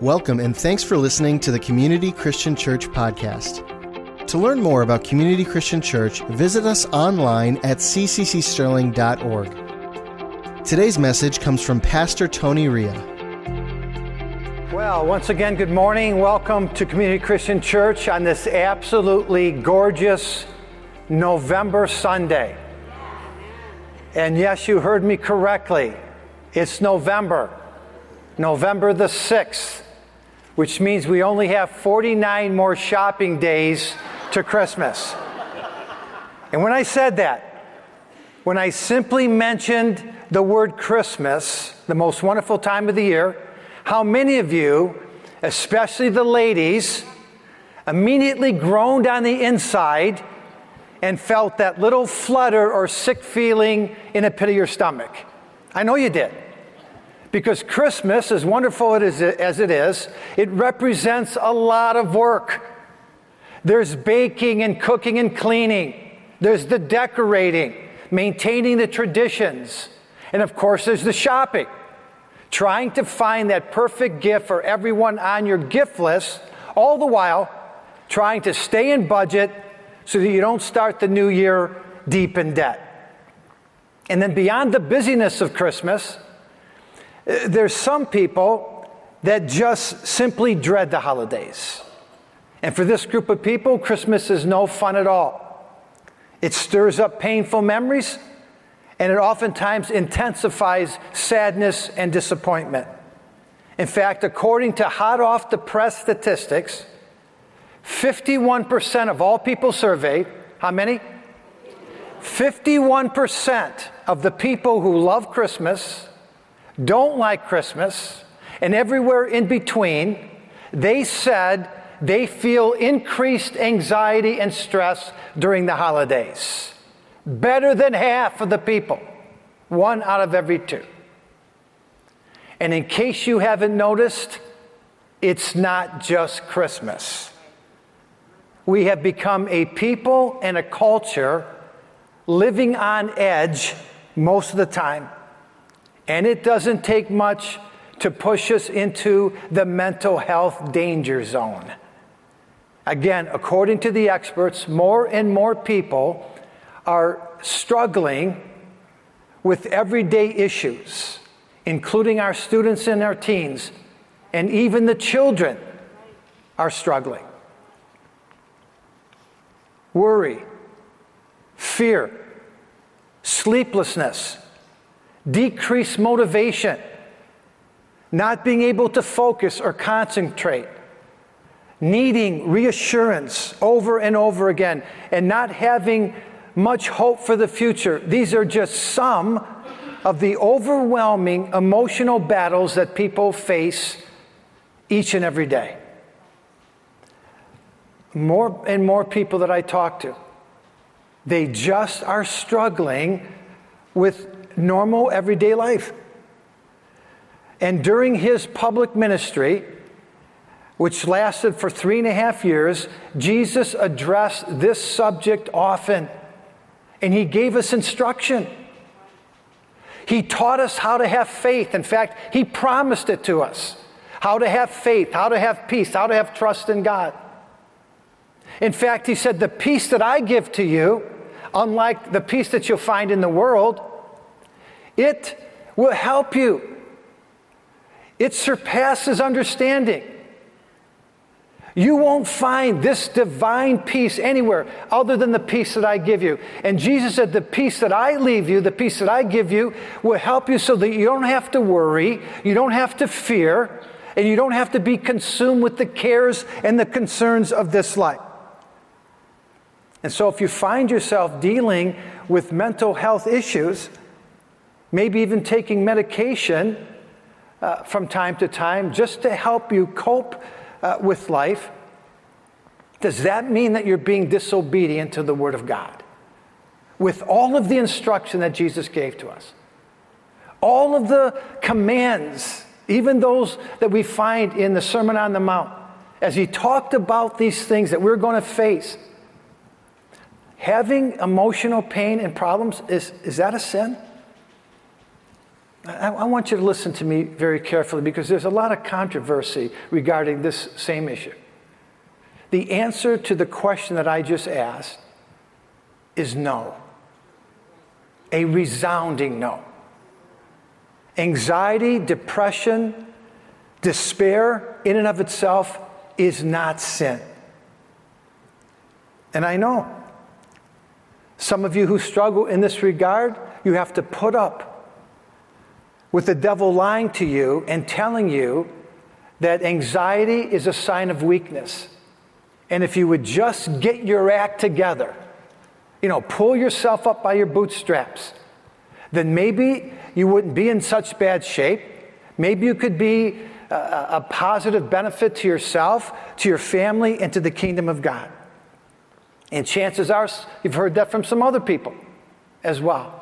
Welcome and thanks for listening to the Community Christian Church podcast. To learn more about Community Christian Church, visit us online at cccsterling.org. Today's message comes from Pastor Tony Ria. Well, once again, good morning. Welcome to Community Christian Church on this absolutely gorgeous November Sunday. And yes, you heard me correctly. It's November, November the 6th which means we only have 49 more shopping days to Christmas. And when I said that, when I simply mentioned the word Christmas, the most wonderful time of the year, how many of you, especially the ladies, immediately groaned on the inside and felt that little flutter or sick feeling in the pit of your stomach? I know you did. Because Christmas, as wonderful as it is, it represents a lot of work. There's baking and cooking and cleaning, there's the decorating, maintaining the traditions, and of course, there's the shopping. Trying to find that perfect gift for everyone on your gift list, all the while trying to stay in budget so that you don't start the new year deep in debt. And then beyond the busyness of Christmas, there's some people that just simply dread the holidays. And for this group of people, Christmas is no fun at all. It stirs up painful memories, and it oftentimes intensifies sadness and disappointment. In fact, according to hot off the press statistics, 51% of all people surveyed, how many? 51% of the people who love Christmas don't like Christmas, and everywhere in between, they said they feel increased anxiety and stress during the holidays. Better than half of the people, one out of every two. And in case you haven't noticed, it's not just Christmas. We have become a people and a culture living on edge most of the time. And it doesn't take much to push us into the mental health danger zone. Again, according to the experts, more and more people are struggling with everyday issues, including our students and our teens, and even the children are struggling. Worry, fear, sleeplessness, decreased motivation, not being able to focus or concentrate, needing reassurance over and over again, and not having much hope for the future. These are just some of the overwhelming emotional battles that people face each and every day. More and more people that I talk to, they just are struggling with normal, everyday life. And during his public ministry, which lasted for three and a half years, Jesus addressed this subject often. And he gave us instruction. He taught us how to have faith. In fact, he promised it to us how to have faith, how to have peace, how to have trust in God. In fact, he said, The peace that I give to you, unlike the peace that you'll find in the world, it will help you. It surpasses understanding. You won't find this divine peace anywhere other than the peace that I give you. And Jesus said, The peace that I leave you, the peace that I give you, will help you so that you don't have to worry, you don't have to fear, and you don't have to be consumed with the cares and the concerns of this life. And so, if you find yourself dealing with mental health issues, maybe even taking medication uh, from time to time just to help you cope uh, with life, does that mean that you're being disobedient to the Word of God? With all of the instruction that Jesus gave to us, all of the commands, even those that we find in the Sermon on the Mount, as he talked about these things that we're going to face, having emotional pain and problems, is, is that a sin? I, want you to listen to me very carefully because there's a lot of controversy regarding this same issue. The answer to the question that I just asked is no. A resounding no. Anxiety, depression, despair, in and of itself, is not sin. And I know some of you who struggle in this regard, you have to put up with the devil lying to you and telling you that anxiety is a sign of weakness. And if you would just get your act together, you know, pull yourself up by your bootstraps, then maybe you wouldn't be in such bad shape. Maybe you could be a, a positive benefit to yourself, to your family, and to the kingdom of God. And chances are you've heard that from some other people as well.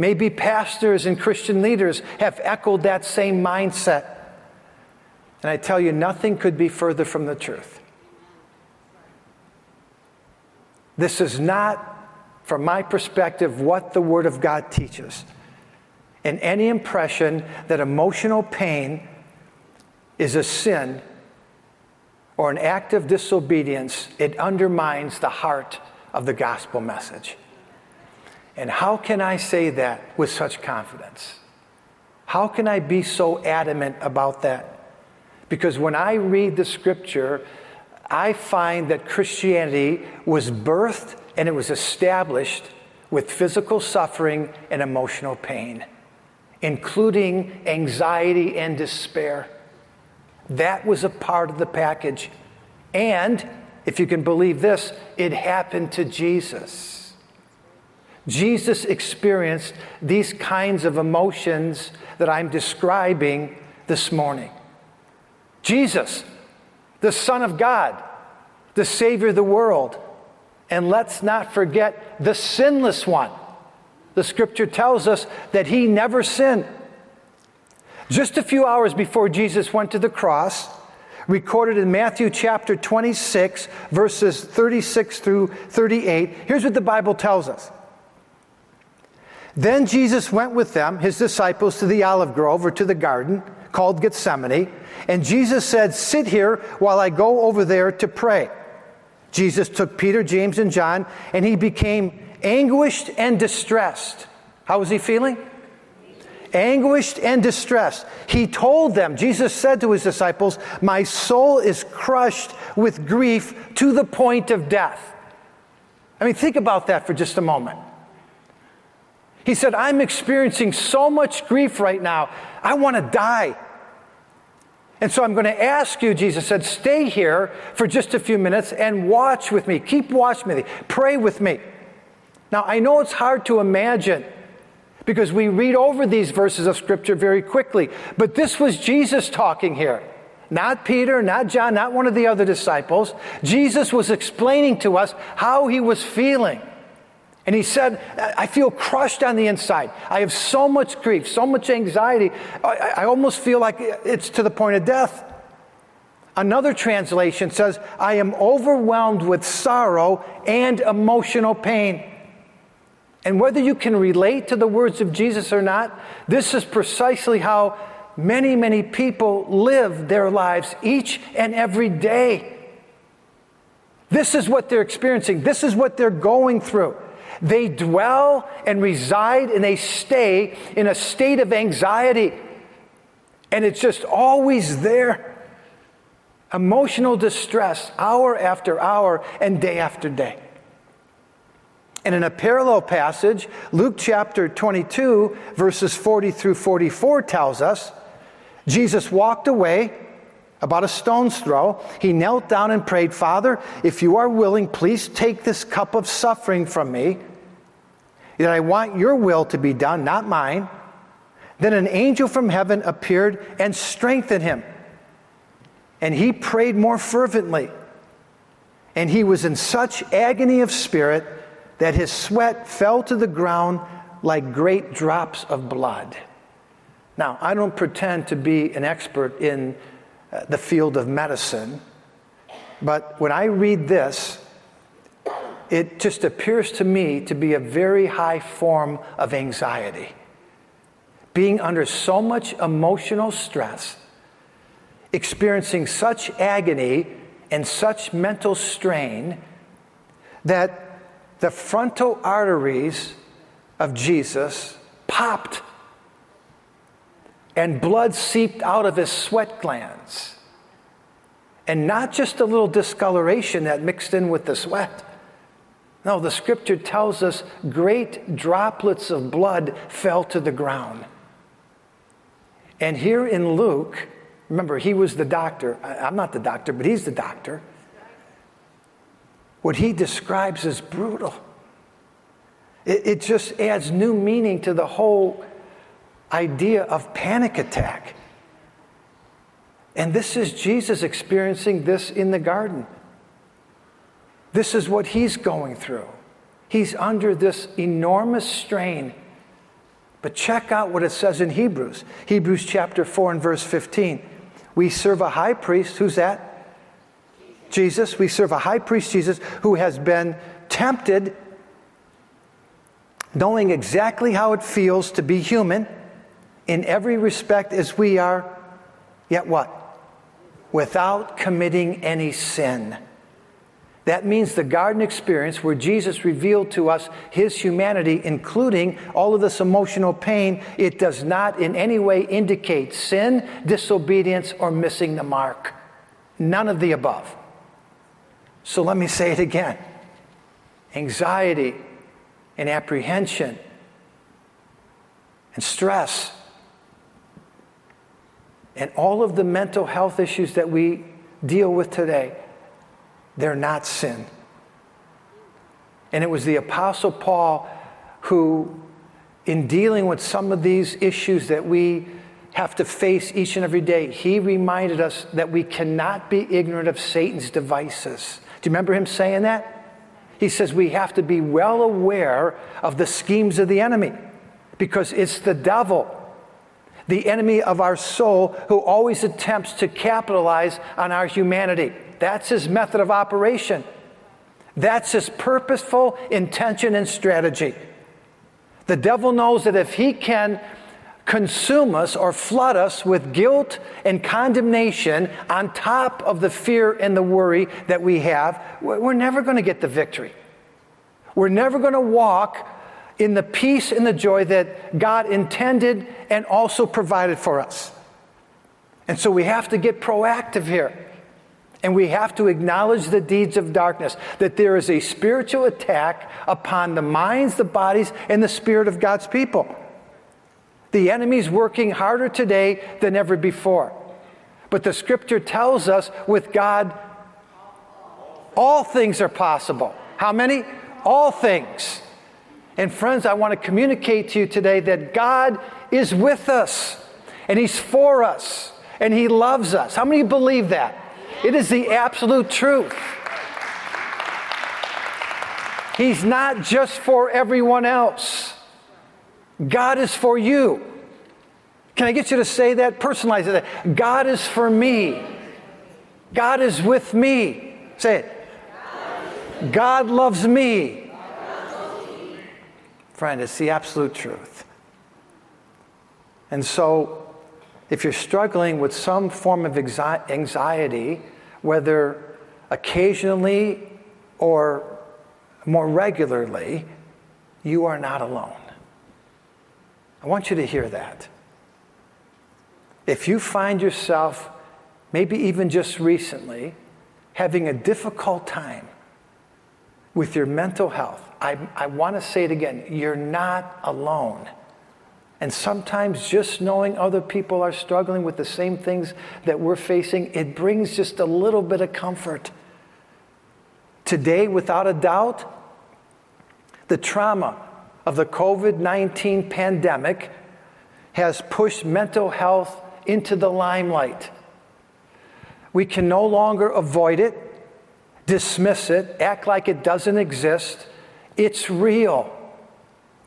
Maybe pastors and Christian leaders have echoed that same mindset. And I tell you, nothing could be further from the truth. This is not, from my perspective, what the Word of God teaches. And any impression that emotional pain is a sin or an act of disobedience, it undermines the heart of the gospel message. And how can I say that with such confidence? How can I be so adamant about that? Because when I read the scripture, I find that Christianity was birthed and it was established with physical suffering and emotional pain, including anxiety and despair. That was a part of the package. And if you can believe this, it happened to Jesus. Jesus experienced these kinds of emotions that I'm describing this morning. Jesus, the Son of God, the Savior of the world, and let's not forget the sinless one. The scripture tells us that he never sinned. Just a few hours before Jesus went to the cross, recorded in Matthew chapter 26, verses 36 through 38, here's what the Bible tells us. Then Jesus went with them, his disciples, to the olive grove or to the garden called Gethsemane. And Jesus said, Sit here while I go over there to pray. Jesus took Peter, James, and John, and he became anguished and distressed. How was he feeling? Anguished and distressed. He told them, Jesus said to his disciples, My soul is crushed with grief to the point of death. I mean, think about that for just a moment. He said, I'm experiencing so much grief right now. I want to die. And so I'm going to ask you, Jesus said, stay here for just a few minutes and watch with me. Keep watch with me. Pray with me. Now, I know it's hard to imagine because we read over these verses of Scripture very quickly, but this was Jesus talking here. Not Peter, not John, not one of the other disciples. Jesus was explaining to us how he was feeling. And he said, I feel crushed on the inside. I have so much grief, so much anxiety. I, I, almost feel like it's to the point of death. Another translation says, I am overwhelmed with sorrow and emotional pain. And whether you can relate to the words of Jesus or not, this is precisely how many, many people live their lives each and every day. This is what they're experiencing, this is what they're going through. They dwell and reside and they stay in a state of anxiety. And it's just always there. Emotional distress, hour after hour and day after day. And in a parallel passage, Luke chapter 22, verses 40 through 44 tells us Jesus walked away about a stone's throw. He knelt down and prayed, Father, if you are willing, please take this cup of suffering from me that I want your will to be done, not mine. Then an angel from heaven appeared and strengthened him. And he prayed more fervently. And he was in such agony of spirit that his sweat fell to the ground like great drops of blood. Now, I don't pretend to be an expert in Uh, the field of medicine, but when I read this, it just appears to me to be a very high form of anxiety. being under so much emotional stress, experiencing such agony and such mental strain that the frontal arteries of Jesus popped and blood seeped out of his sweat glands. And not just a little discoloration that mixed in with the sweat. No, the scripture tells us great droplets of blood fell to the ground. And here in Luke, remember, he was the doctor. I'm not the doctor, but he's the doctor. What he describes is brutal. It, it just adds new meaning to the whole idea of panic attack. And this is Jesus experiencing this in the garden. This is what he's going through. He's under this enormous strain. But check out what it says in Hebrews. Hebrews chapter 4 and verse 15. We serve a high priest. Who's that? Jesus. We serve a high priest, Jesus, who has been tempted, knowing exactly how it feels to be human in every respect as we are, yet what? Without committing any sin. That means the garden experience where Jesus revealed to us his humanity, including all of this emotional pain, it does not in any way indicate sin, disobedience, or missing the mark. None of the above. So let me say it again anxiety and apprehension and stress and all of the mental health issues that we deal with today they're not sin. And it was the Apostle Paul who, in dealing with some of these issues that we have to face each and every day, he reminded us that we cannot be ignorant of Satan's devices. Do you remember him saying that? He says we have to be well aware of the schemes of the enemy because it's the devil, the enemy of our soul, who always attempts to capitalize on our humanity. That's his method of operation. That's his purposeful intention and strategy. The devil knows that if he can consume us or flood us with guilt and condemnation on top of the fear and the worry that we have, we're never going to get the victory. We're never going to walk in the peace and the joy that God intended and also provided for us. And so we have to get proactive here. And we have to acknowledge the deeds of darkness, that there is a spiritual attack upon the minds, the bodies, and the spirit of God's people. The enemy's working harder today than ever before. But the scripture tells us with God, all things are possible. How many? All things. And friends, I want to communicate to you today that God is with us, and He's for us, and He loves us. How many believe that? It is the absolute truth. He's not just for everyone else. God is for you. Can I get you to say that? Personalize it. God is for me. God is with me. Say it. God loves me. Friend, it's the absolute truth. And so if you're struggling with some form of anxiety, whether occasionally or more regularly, you are not alone. I want you to hear that. If you find yourself, maybe even just recently, having a difficult time with your mental health, I, I want to say it again you're not alone. And sometimes just knowing other people are struggling with the same things that we're facing, it brings just a little bit of comfort. Today, without a doubt, the trauma of the COVID 19 pandemic has pushed mental health into the limelight. We can no longer avoid it, dismiss it, act like it doesn't exist. It's real.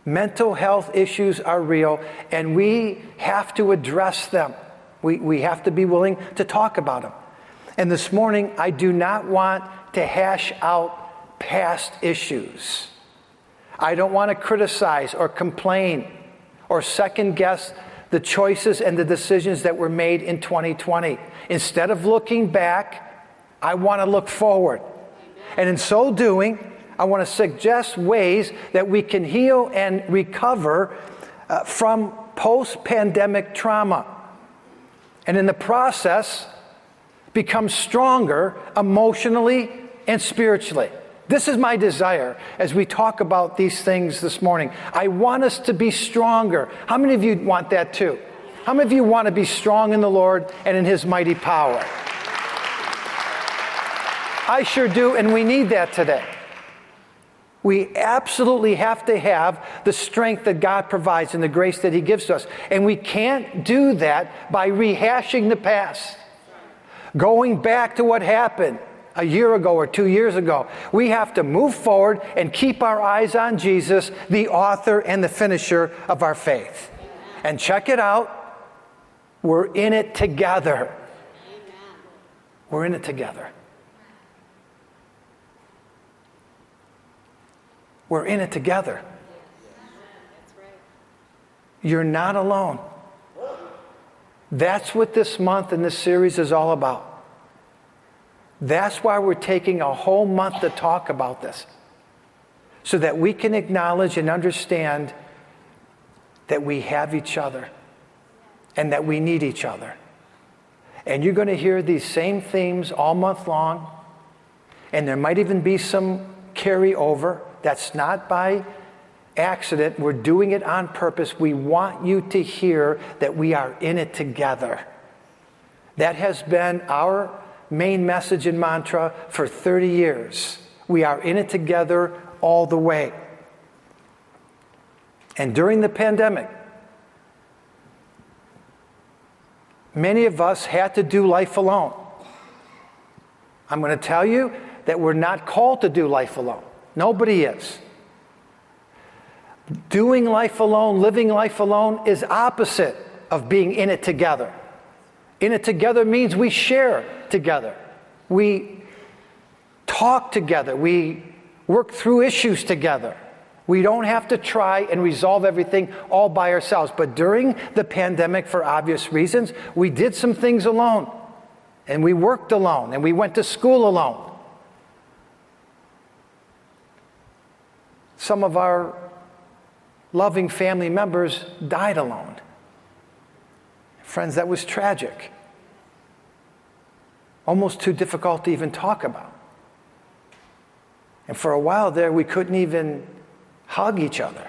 Mental health issues are real, and we have to address them. We, we have to be willing to talk about them. And this morning, I do not want to hash out past issues. I don't want to criticize or complain or second guess the choices and the decisions that were made in 2020. Instead of looking back, I want to look forward. And in so doing, I want to suggest ways that we can heal and recover uh, from post pandemic trauma. And in the process, become stronger emotionally and spiritually. This is my desire as we talk about these things this morning. I want us to be stronger. How many of you want that too? How many of you want to be strong in the Lord and in His mighty power? I sure do, and we need that today. We absolutely have to have the strength that God provides and the grace that He gives to us. And we can't do that by rehashing the past, going back to what happened a year ago or two years ago. We have to move forward and keep our eyes on Jesus, the author and the finisher of our faith. And check it out we're in it together. We're in it together. We're in it together. You're not alone. That's what this month and this series is all about. That's why we're taking a whole month to talk about this. So that we can acknowledge and understand that we have each other and that we need each other. And you're going to hear these same themes all month long, and there might even be some carryover. That's not by accident. We're doing it on purpose. We want you to hear that we are in it together. That has been our main message and mantra for 30 years. We are in it together all the way. And during the pandemic, many of us had to do life alone. I'm going to tell you that we're not called to do life alone. Nobody is. Doing life alone, living life alone is opposite of being in it together. In it together means we share together. We talk together. We work through issues together. We don't have to try and resolve everything all by ourselves. But during the pandemic, for obvious reasons, we did some things alone. And we worked alone. And we went to school alone. Some of our loving family members died alone. Friends, that was tragic. Almost too difficult to even talk about. And for a while there, we couldn't even hug each other.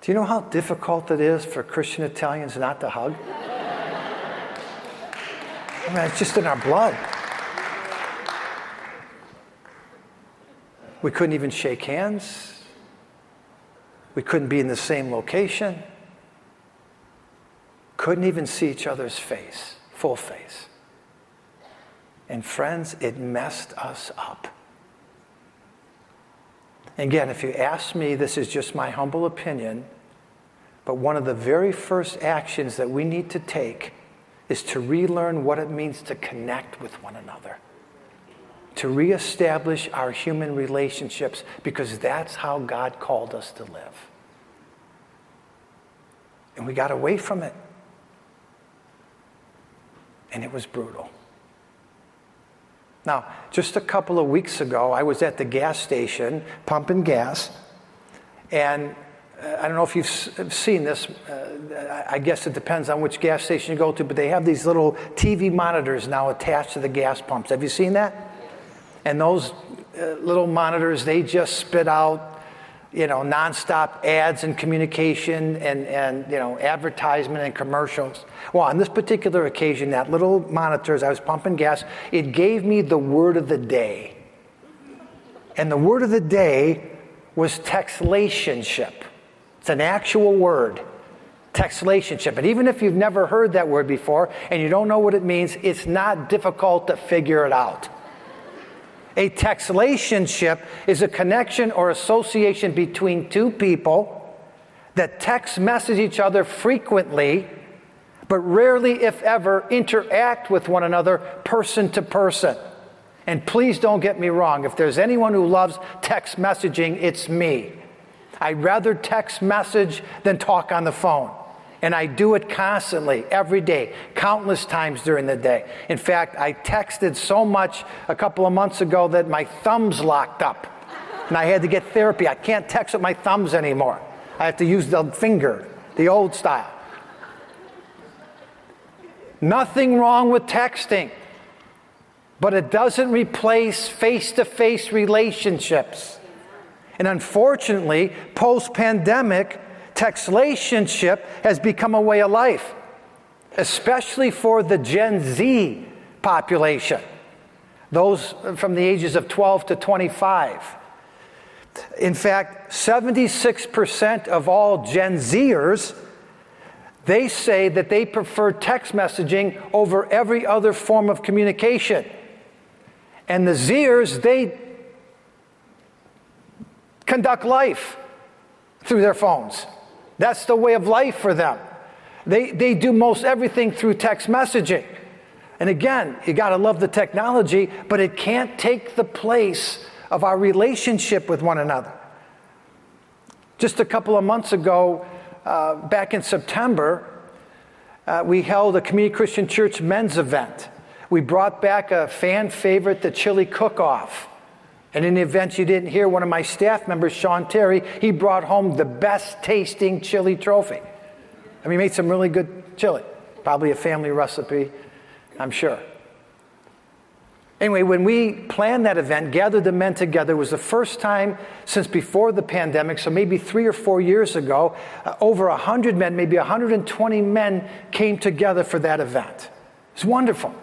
Do you know how difficult it is for Christian Italians not to hug? I mean, it's just in our blood. We couldn't even shake hands. We couldn't be in the same location. Couldn't even see each other's face, full face. And friends, it messed us up. Again, if you ask me, this is just my humble opinion, but one of the very first actions that we need to take is to relearn what it means to connect with one another to reestablish our human relationships because that's how God called us to live. And we got away from it. And it was brutal. Now, just a couple of weeks ago, I was at the gas station pumping gas, and uh, I don't know if you've seen this. Uh, I guess it depends on which gas station you go to, but they have these little TV monitors now attached to the gas pumps. Have you seen that? And those uh, little monitors, they just spit out, you know, nonstop ads and communication and, and, you know, advertisement and commercials. Well, on this particular occasion, that little monitor, as I was pumping gas, it gave me the word of the day. And the word of the day was textlationship. It's an actual word, textlationship. And even if you've never heard that word before and you don't know what it means, it's not difficult to figure it out. A textlationship is a connection or association between two people that text message each other frequently, but rarely, if ever, interact with one another person to person. And please don't get me wrong, if there's anyone who loves text messaging, it's me. I'd rather text message than talk on the phone. And I do it constantly, every day, countless times during the day. In fact, I texted so much a couple of months ago that my thumbs locked up. And I had to get therapy. I can't text with my thumbs anymore. I have to use the finger, the old style. Nothing wrong with texting, but it doesn't replace face to face relationships. And unfortunately, post pandemic, textlationship has become a way of life, especially for the Gen Z population, those from the ages of 12 to 25. In fact, 76% of all Gen Zers they say that they prefer text messaging over every other form of communication. And the Zers, they conduct life through their phones. That's the way of life for them. They, they do most everything through text messaging. And again, you got to love the technology, but it can't take the place of our relationship with one another. Just a couple of months ago, uh, back in September, uh, we held a Community Christian Church men's event. We brought back a fan favorite, the chili cook off. And in the event you didn't hear, one of my staff members, Sean Terry, he brought home the best tasting chili trophy. I mean, he made some really good chili. Probably a family recipe, I'm sure. Anyway, when we planned that event, gathered the men together, was the first time since before the pandemic, so maybe three or four years ago, uh, over 100 men, maybe 120 men came together for that event. It's wonderful.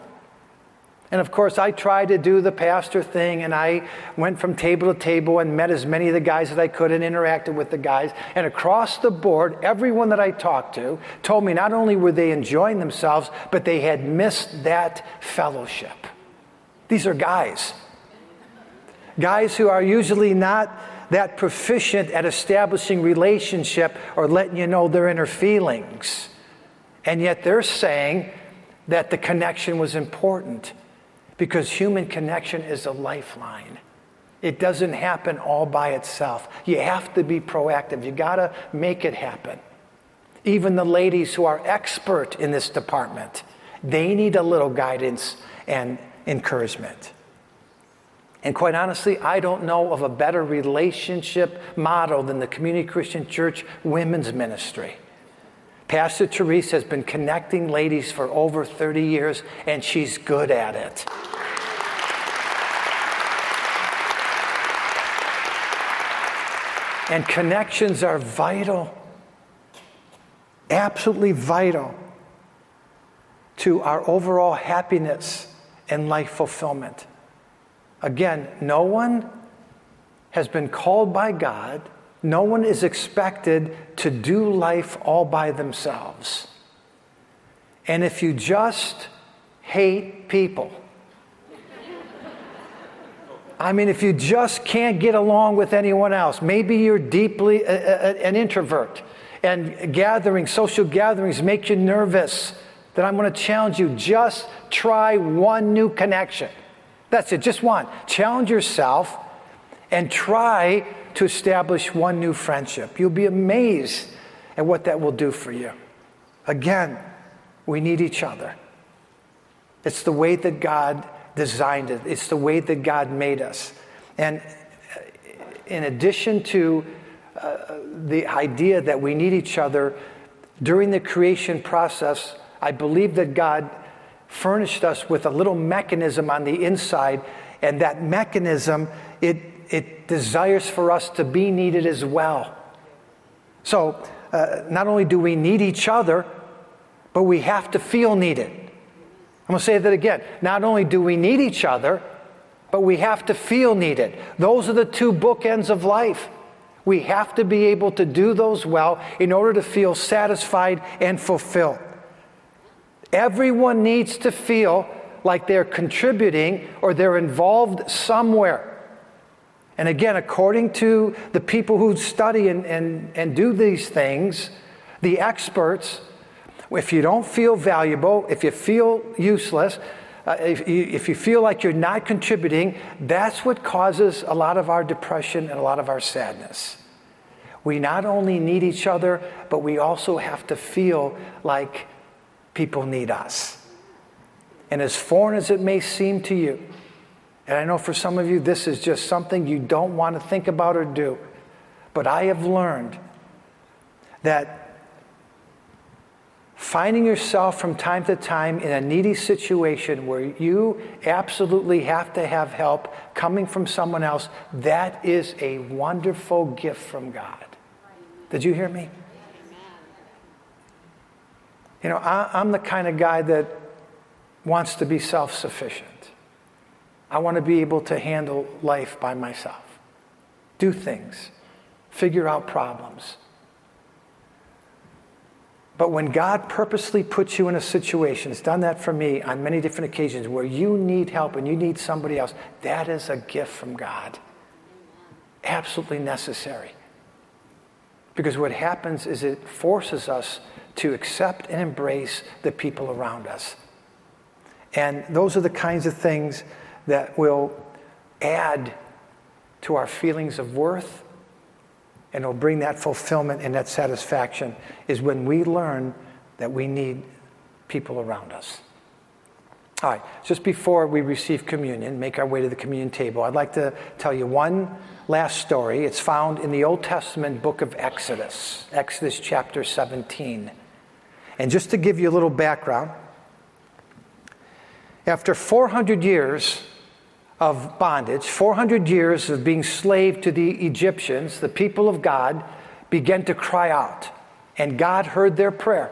And of course, I tried to do the pastor thing, and I went from table to table and met as many of the guys as I could and interacted with the guys. And across the board, everyone that I talked to told me not only were they enjoying themselves, but they had missed that fellowship. These are guys. Guys who are usually not that proficient at establishing relationship or letting you know their inner feelings. And yet they're saying that the connection was important because human connection is a lifeline. It doesn't happen all by itself. You have to be proactive. You got to make it happen. Even the ladies who are expert in this department, they need a little guidance and encouragement. And quite honestly, I don't know of a better relationship model than the Community Christian Church Women's Ministry. Pastor Therese has been connecting ladies for over 30 years, and she's good at it. And connections are vital, absolutely vital to our overall happiness and life fulfillment. Again, no one has been called by God, no one is expected to do life all by themselves. And if you just hate people, I mean, if you just can't get along with anyone else, maybe you're deeply a, a, an introvert and gathering, social gatherings make you nervous then I'm going to challenge you just try one new connection. That's it, just one. Challenge yourself and try to establish one new friendship. You'll be amazed at what that will do for you. Again, we need each other. It's the way that God designed it, it's the way that God made us. And in addition to uh, the idea that we need each other during the creation process, I believe that God furnished us with a little mechanism on the inside, and that mechanism, it, it desires for us to be needed as well. So, uh, not only do we need each other, but we have to feel needed. I'm going to say that again. Not only do we need each other, but we have to feel needed. Those are the two bookends of life. We have to be able to do those well in order to feel satisfied and fulfilled. Everyone needs to feel like they're contributing or they're involved somewhere. And again, according to the people who study and, and, and do these things, the experts, if you don't feel valuable, if you feel useless, uh, if, you, if you feel like you're not contributing, that's what causes a lot of our depression and a lot of our sadness. We not only need each other, but we also have to feel like people need us. And as foreign as it may seem to you, and I know for some of you this is just something you don't want to think about or do, but I have learned that finding yourself from time to time in a needy situation where you absolutely have to have help coming from someone else, that is a wonderful gift from God. Did you hear me? You know, I, am the kind of guy that wants to be self sufficient. I want to be able to handle life by myself, do things, figure out problems. But when God purposely puts you in a situation, it's done that for me on many different occasions, where you need help and you need somebody else, that is a gift from God. Absolutely necessary. Because what happens is it forces us to accept and embrace the people around us. And those are the kinds of things that will add to our feelings of worth and will bring that fulfillment and that satisfaction is when we learn that we need people around us. All right, just before we receive communion, make our way to the communion table, I'd like to tell you one last story. It's found in the Old Testament book of Exodus, Exodus chapter 17. And just to give you a little background, after 400 years of bondage, 400 years of being slave to the Egyptians, the people of God began to cry out. And God heard their prayer.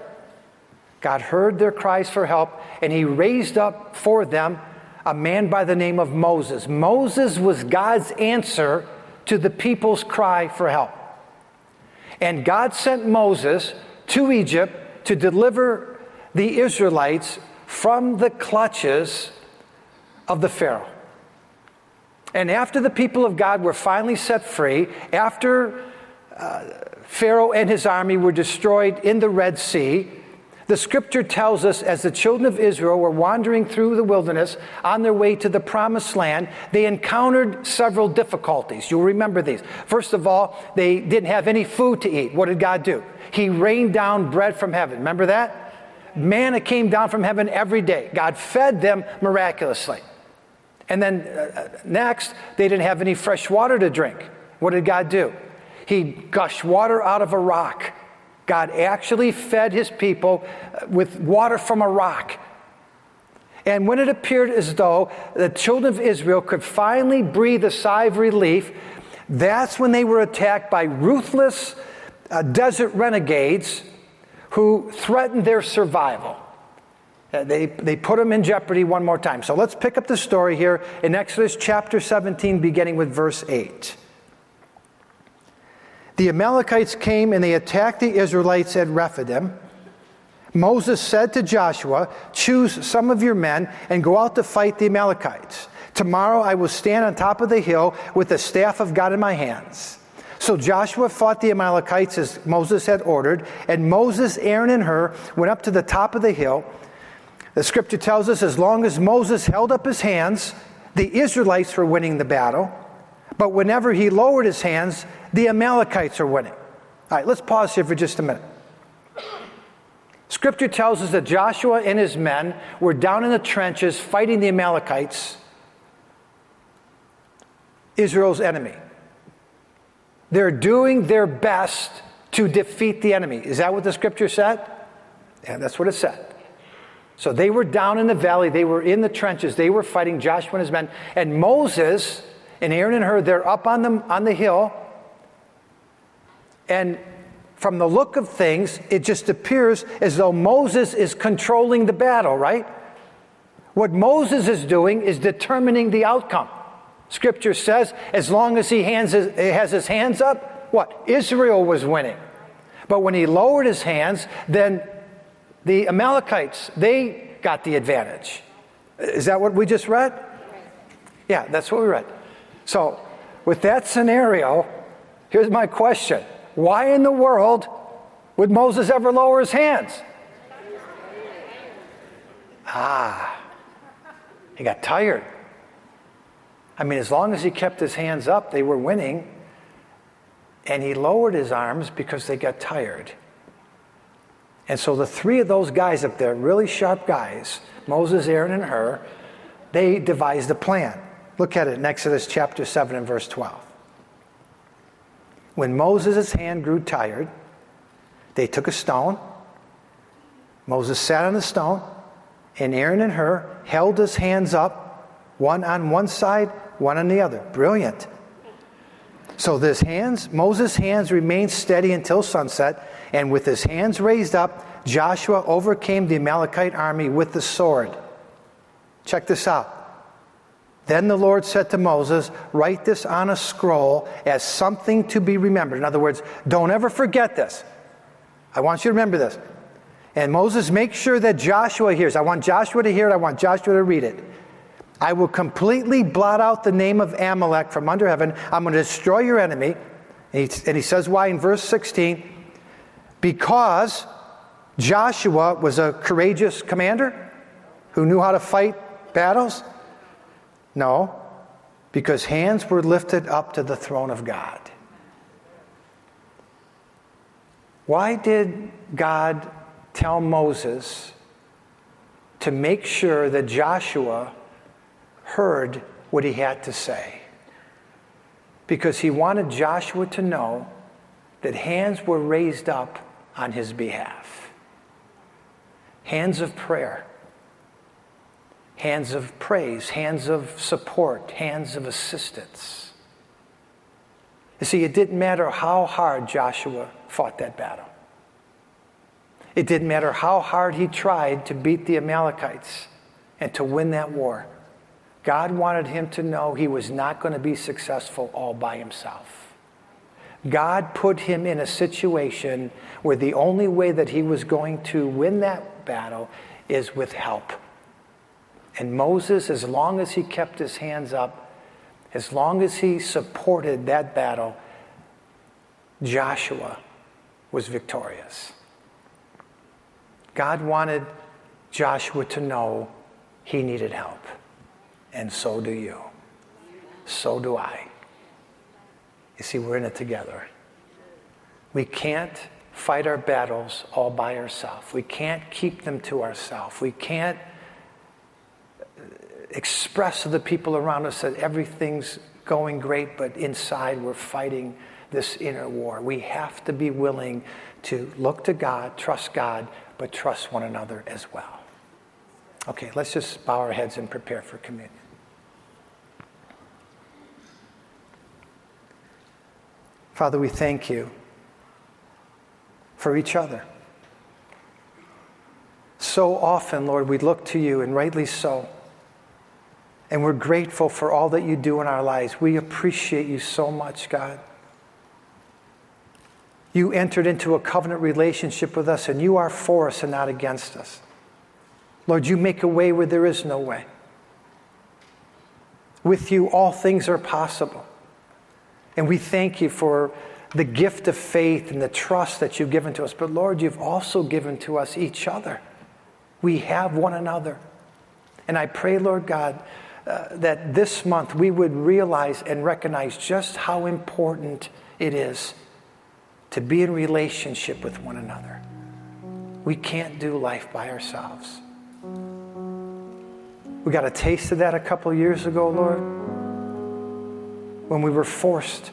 God heard their cries for help, and He raised up for them a man by the name of Moses. Moses was God's answer to the people's cry for help. And God sent Moses to Egypt to deliver the Israelites from the clutches of the Pharaoh. And after the people of God were finally set free, after uh, Pharaoh and his army were destroyed in the Red Sea, the scripture tells us as the children of Israel were wandering through the wilderness on their way to the promised land, they encountered several difficulties. You'll remember these. First of all, they didn't have any food to eat. What did God do? He rained down bread from heaven. Remember that? Manna came down from heaven every day. God fed them miraculously. And then uh, next, they didn't have any fresh water to drink. What did God do? He gushed water out of a rock. God actually fed his people uh, with water from a rock. And when it appeared as though the children of Israel could finally breathe a sigh of relief, that's when they were attacked by ruthless uh, desert renegades who threatened their survival. Uh, they, they put them in jeopardy one more time. So let's pick up the story here in Exodus chapter 17, beginning with verse 8. The Amalekites came and they attacked the Israelites at Rephidim. Moses said to Joshua, Choose some of your men and go out to fight the Amalekites. Tomorrow I will stand on top of the hill with the staff of God in my hands. So Joshua fought the Amalekites as Moses had ordered, and Moses, Aaron, and Hur went up to the top of the hill. The scripture tells us as long as Moses held up his hands, the Israelites were winning the battle. But whenever he lowered his hands, the Amalekites are winning. All right, let's pause here for just a minute. Scripture tells us that Joshua and his men were down in the trenches fighting the Amalekites, Israel's enemy. They're doing their best to defeat the enemy. Is that what the scripture said? Yeah, that's what it said. So they were down in the valley, they were in the trenches, they were fighting Joshua and his men. And Moses and Aaron and Hur, they're up on the, on the hill. And from the look of things, it just appears as though Moses is controlling the battle, right? What Moses is doing is determining the outcome. Scripture says, as long as he hands his, has his hands up, what? Israel was winning. But when he lowered his hands, then the Amalekites, they got the advantage. Is that what we just read? Yeah, that's what we read. So, with that scenario, here's my question Why in the world would Moses ever lower his hands? Ah, he got tired. I mean, as long as he kept his hands up, they were winning. and he lowered his arms because they got tired. And so the three of those guys up there, really sharp guys, Moses, Aaron, and Hur, they devised a plan. Look at it in Exodus chapter 7 and verse 12. When Moses' hand grew tired, they took a stone. Moses sat on the stone, and Aaron and Hur held his hands up, one on one side, one on the other. Brilliant. So his hands, Moses' hands remained steady until sunset, and with his hands raised up, Joshua overcame the Amalekite army with the sword. Check this out. Then the Lord said to Moses, Write this on a scroll as something to be remembered. In other words, don't ever forget this. I want you to remember this. And Moses, make sure that Joshua hears. I want Joshua to hear it. I want Joshua to read it. I will completely blot out the name of Amalek from under heaven. I'm going to destroy your enemy. And he, and he says why in verse 16 because Joshua was a courageous commander who knew how to fight battles. No, because hands were lifted up to the throne of God. Why did God tell Moses to make sure that Joshua heard what he had to say? Because he wanted Joshua to know that hands were raised up on his behalf. Hands of prayer hands of praise, hands of support, hands of assistance. You see, it didn't matter how hard Joshua fought that battle. It didn't matter how hard he tried to beat the Amalekites and to win that war. God wanted him to know he was not going to be successful all by himself. God put him in a situation where the only way that he was going to win that battle is with help. And Moses, as long as he kept his hands up, as long as he supported that battle, Joshua was victorious. God wanted Joshua to know he needed help. And so do you. So do I. You see, we're in it together. We can't fight our battles all by ourselves. We can't keep them to ourselves. We can't uh, express to the people around us that everything's going great, but inside we're fighting this inner war. We have to be willing to look to God, trust God, but trust one another as well. Okay, let's just bow our heads and prepare for communion. Father, we thank you for each other. So often, Lord, we look to you, and rightly so and we're grateful for all that you do in our lives. We appreciate you so much, God. You entered into a covenant relationship with us, and you are for us and not against us. Lord, you make a way where there is no way. With you, all things are possible. And we thank you for the gift of faith and the trust that you've given to us. But Lord, you've also given to us each other. We have one another. And I pray, Lord God, uh, that this month we would realize and recognize just how important it is to be in relationship with one another. We can't do life by ourselves. We got a taste of that a couple years ago, Lord, when we were forced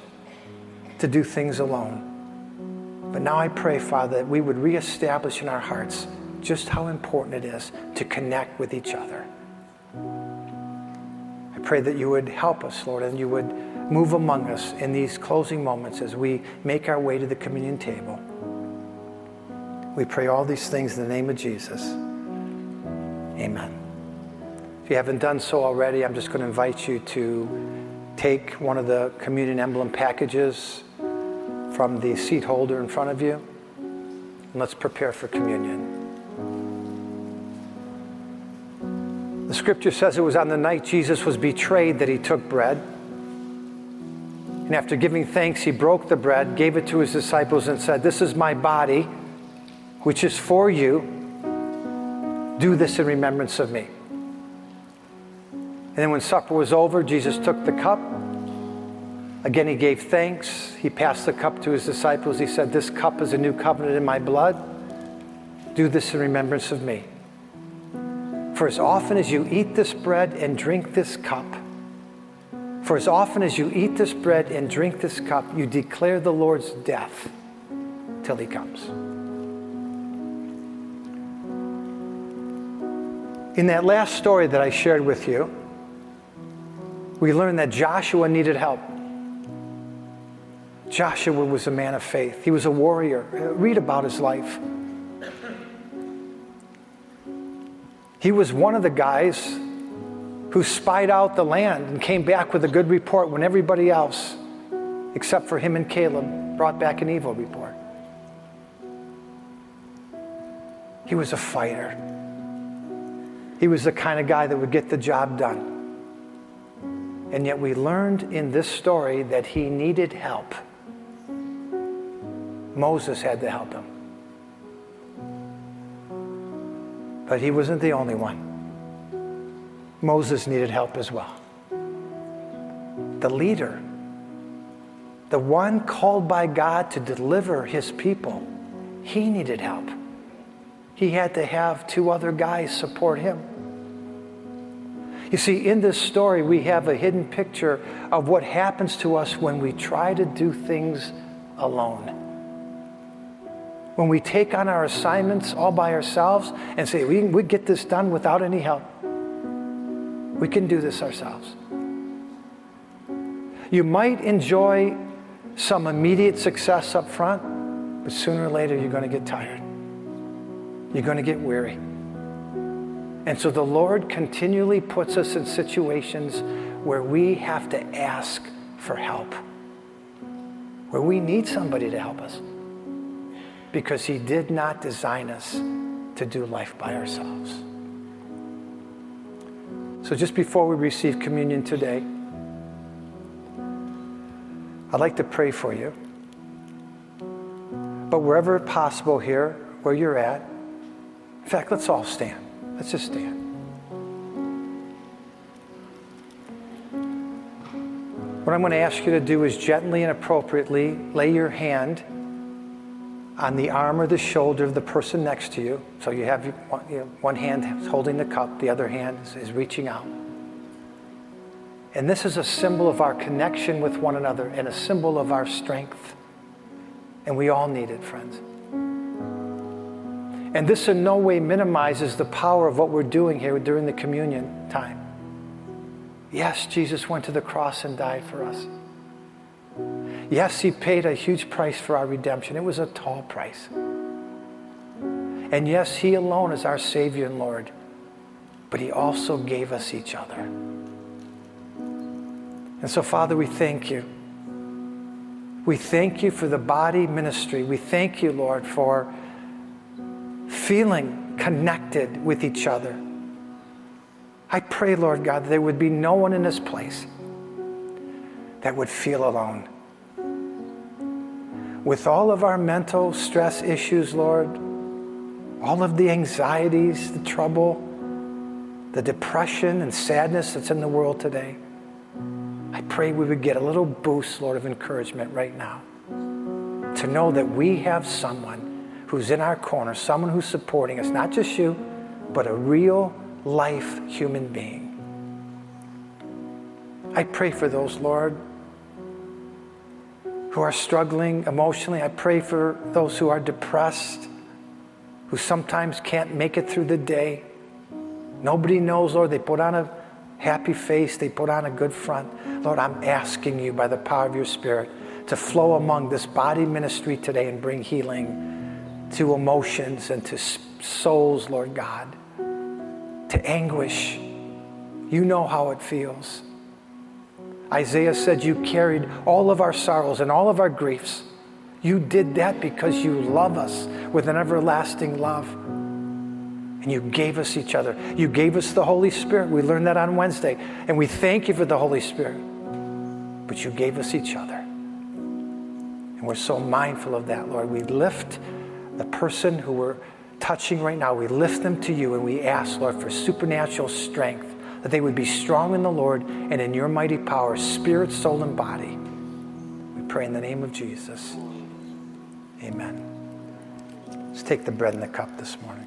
to do things alone. But now I pray, Father, that we would reestablish in our hearts just how important it is to connect with each other I pray that you would help us, Lord, and you would move among us in these closing moments as we make our way to the communion table. We pray all these things in the name of Jesus. Amen. If you haven't done so already, I'm just going to invite you to take one of the communion emblem packages from the seat holder in front of you, and let's prepare for communion. The scripture says it was on the night Jesus was betrayed that he took bread. And after giving thanks, he broke the bread, gave it to his disciples, and said, This is my body, which is for you. Do this in remembrance of me. And then when supper was over, Jesus took the cup. Again, he gave thanks. He passed the cup to his disciples. He said, This cup is a new covenant in my blood. Do this in remembrance of me. For as often as you eat this bread and drink this cup, for as often as you eat this bread and drink this cup, you declare the Lord's death till he comes. In that last story that I shared with you, we learned that Joshua needed help. Joshua was a man of faith, he was a warrior. Read about his life. He was one of the guys who spied out the land and came back with a good report when everybody else, except for him and Caleb, brought back an evil report. He was a fighter. He was the kind of guy that would get the job done. And yet we learned in this story that he needed help. Moses had to help him. But he wasn't the only one. Moses needed help as well. The leader, the one called by God to deliver his people, he needed help. He had to have two other guys support him. You see, in this story, we have a hidden picture of what happens to us when we try to do things alone. When we take on our assignments all by ourselves and say, we, we get this done without any help. We can do this ourselves. You might enjoy some immediate success up front, but sooner or later you're going to get tired. You're going to get weary. And so the Lord continually puts us in situations where we have to ask for help, where we need somebody to help us, because He did not design us to do life by ourselves. So just before we receive communion today, I'd like to pray for you. But wherever possible here, where you're at, in fact, let's all stand. Let's just stand. What I'm going to ask you to do is gently and appropriately lay your hand on the arm or the shoulder of the person next to you. So you have one, hand holding the cup, the other hand is reaching out. And this is a symbol of our connection with one another and a symbol of our strength. And we all need it, friends. And this in no way minimizes the power of what we're doing here during the communion time. Yes, Jesus went to the cross and died for us. Yes, he paid a huge price for our redemption. It was a tall price. And yes, he alone is our Savior and Lord. But he also gave us each other. And so, Father, we thank you. We thank you for the body ministry. We thank you, Lord, for feeling connected with each other. I pray, Lord God, that there would be no one in this place that would feel alone. With all of our mental stress issues, Lord, all of the anxieties, the trouble, the depression and sadness that's in the world today, I pray we would get a little boost, Lord, of encouragement right now to know that we have someone who's in our corner, someone who's supporting us, not just you, but a real life human being. I pray for those, Lord, who are struggling emotionally. I pray for those who are depressed, who sometimes can't make it through the day. Nobody knows, Lord. They put on a happy face, they put on a good front. Lord, I'm asking you by the power of your Spirit to flow among this body ministry today and bring healing to emotions and to souls, Lord God, to anguish. You know how it feels. Isaiah said, You carried all of our sorrows and all of our griefs. You did that because you love us with an everlasting love. And you gave us each other. You gave us the Holy Spirit. We learned that on Wednesday. And we thank you for the Holy Spirit. But you gave us each other. And we're so mindful of that, Lord. We lift the person who we're touching right now, we lift them to you and we ask, Lord, for supernatural strength, that they would be strong in the Lord and in your mighty power, spirit, soul, and body. We pray in the name of Jesus. Amen. Let's take the bread and the cup this morning.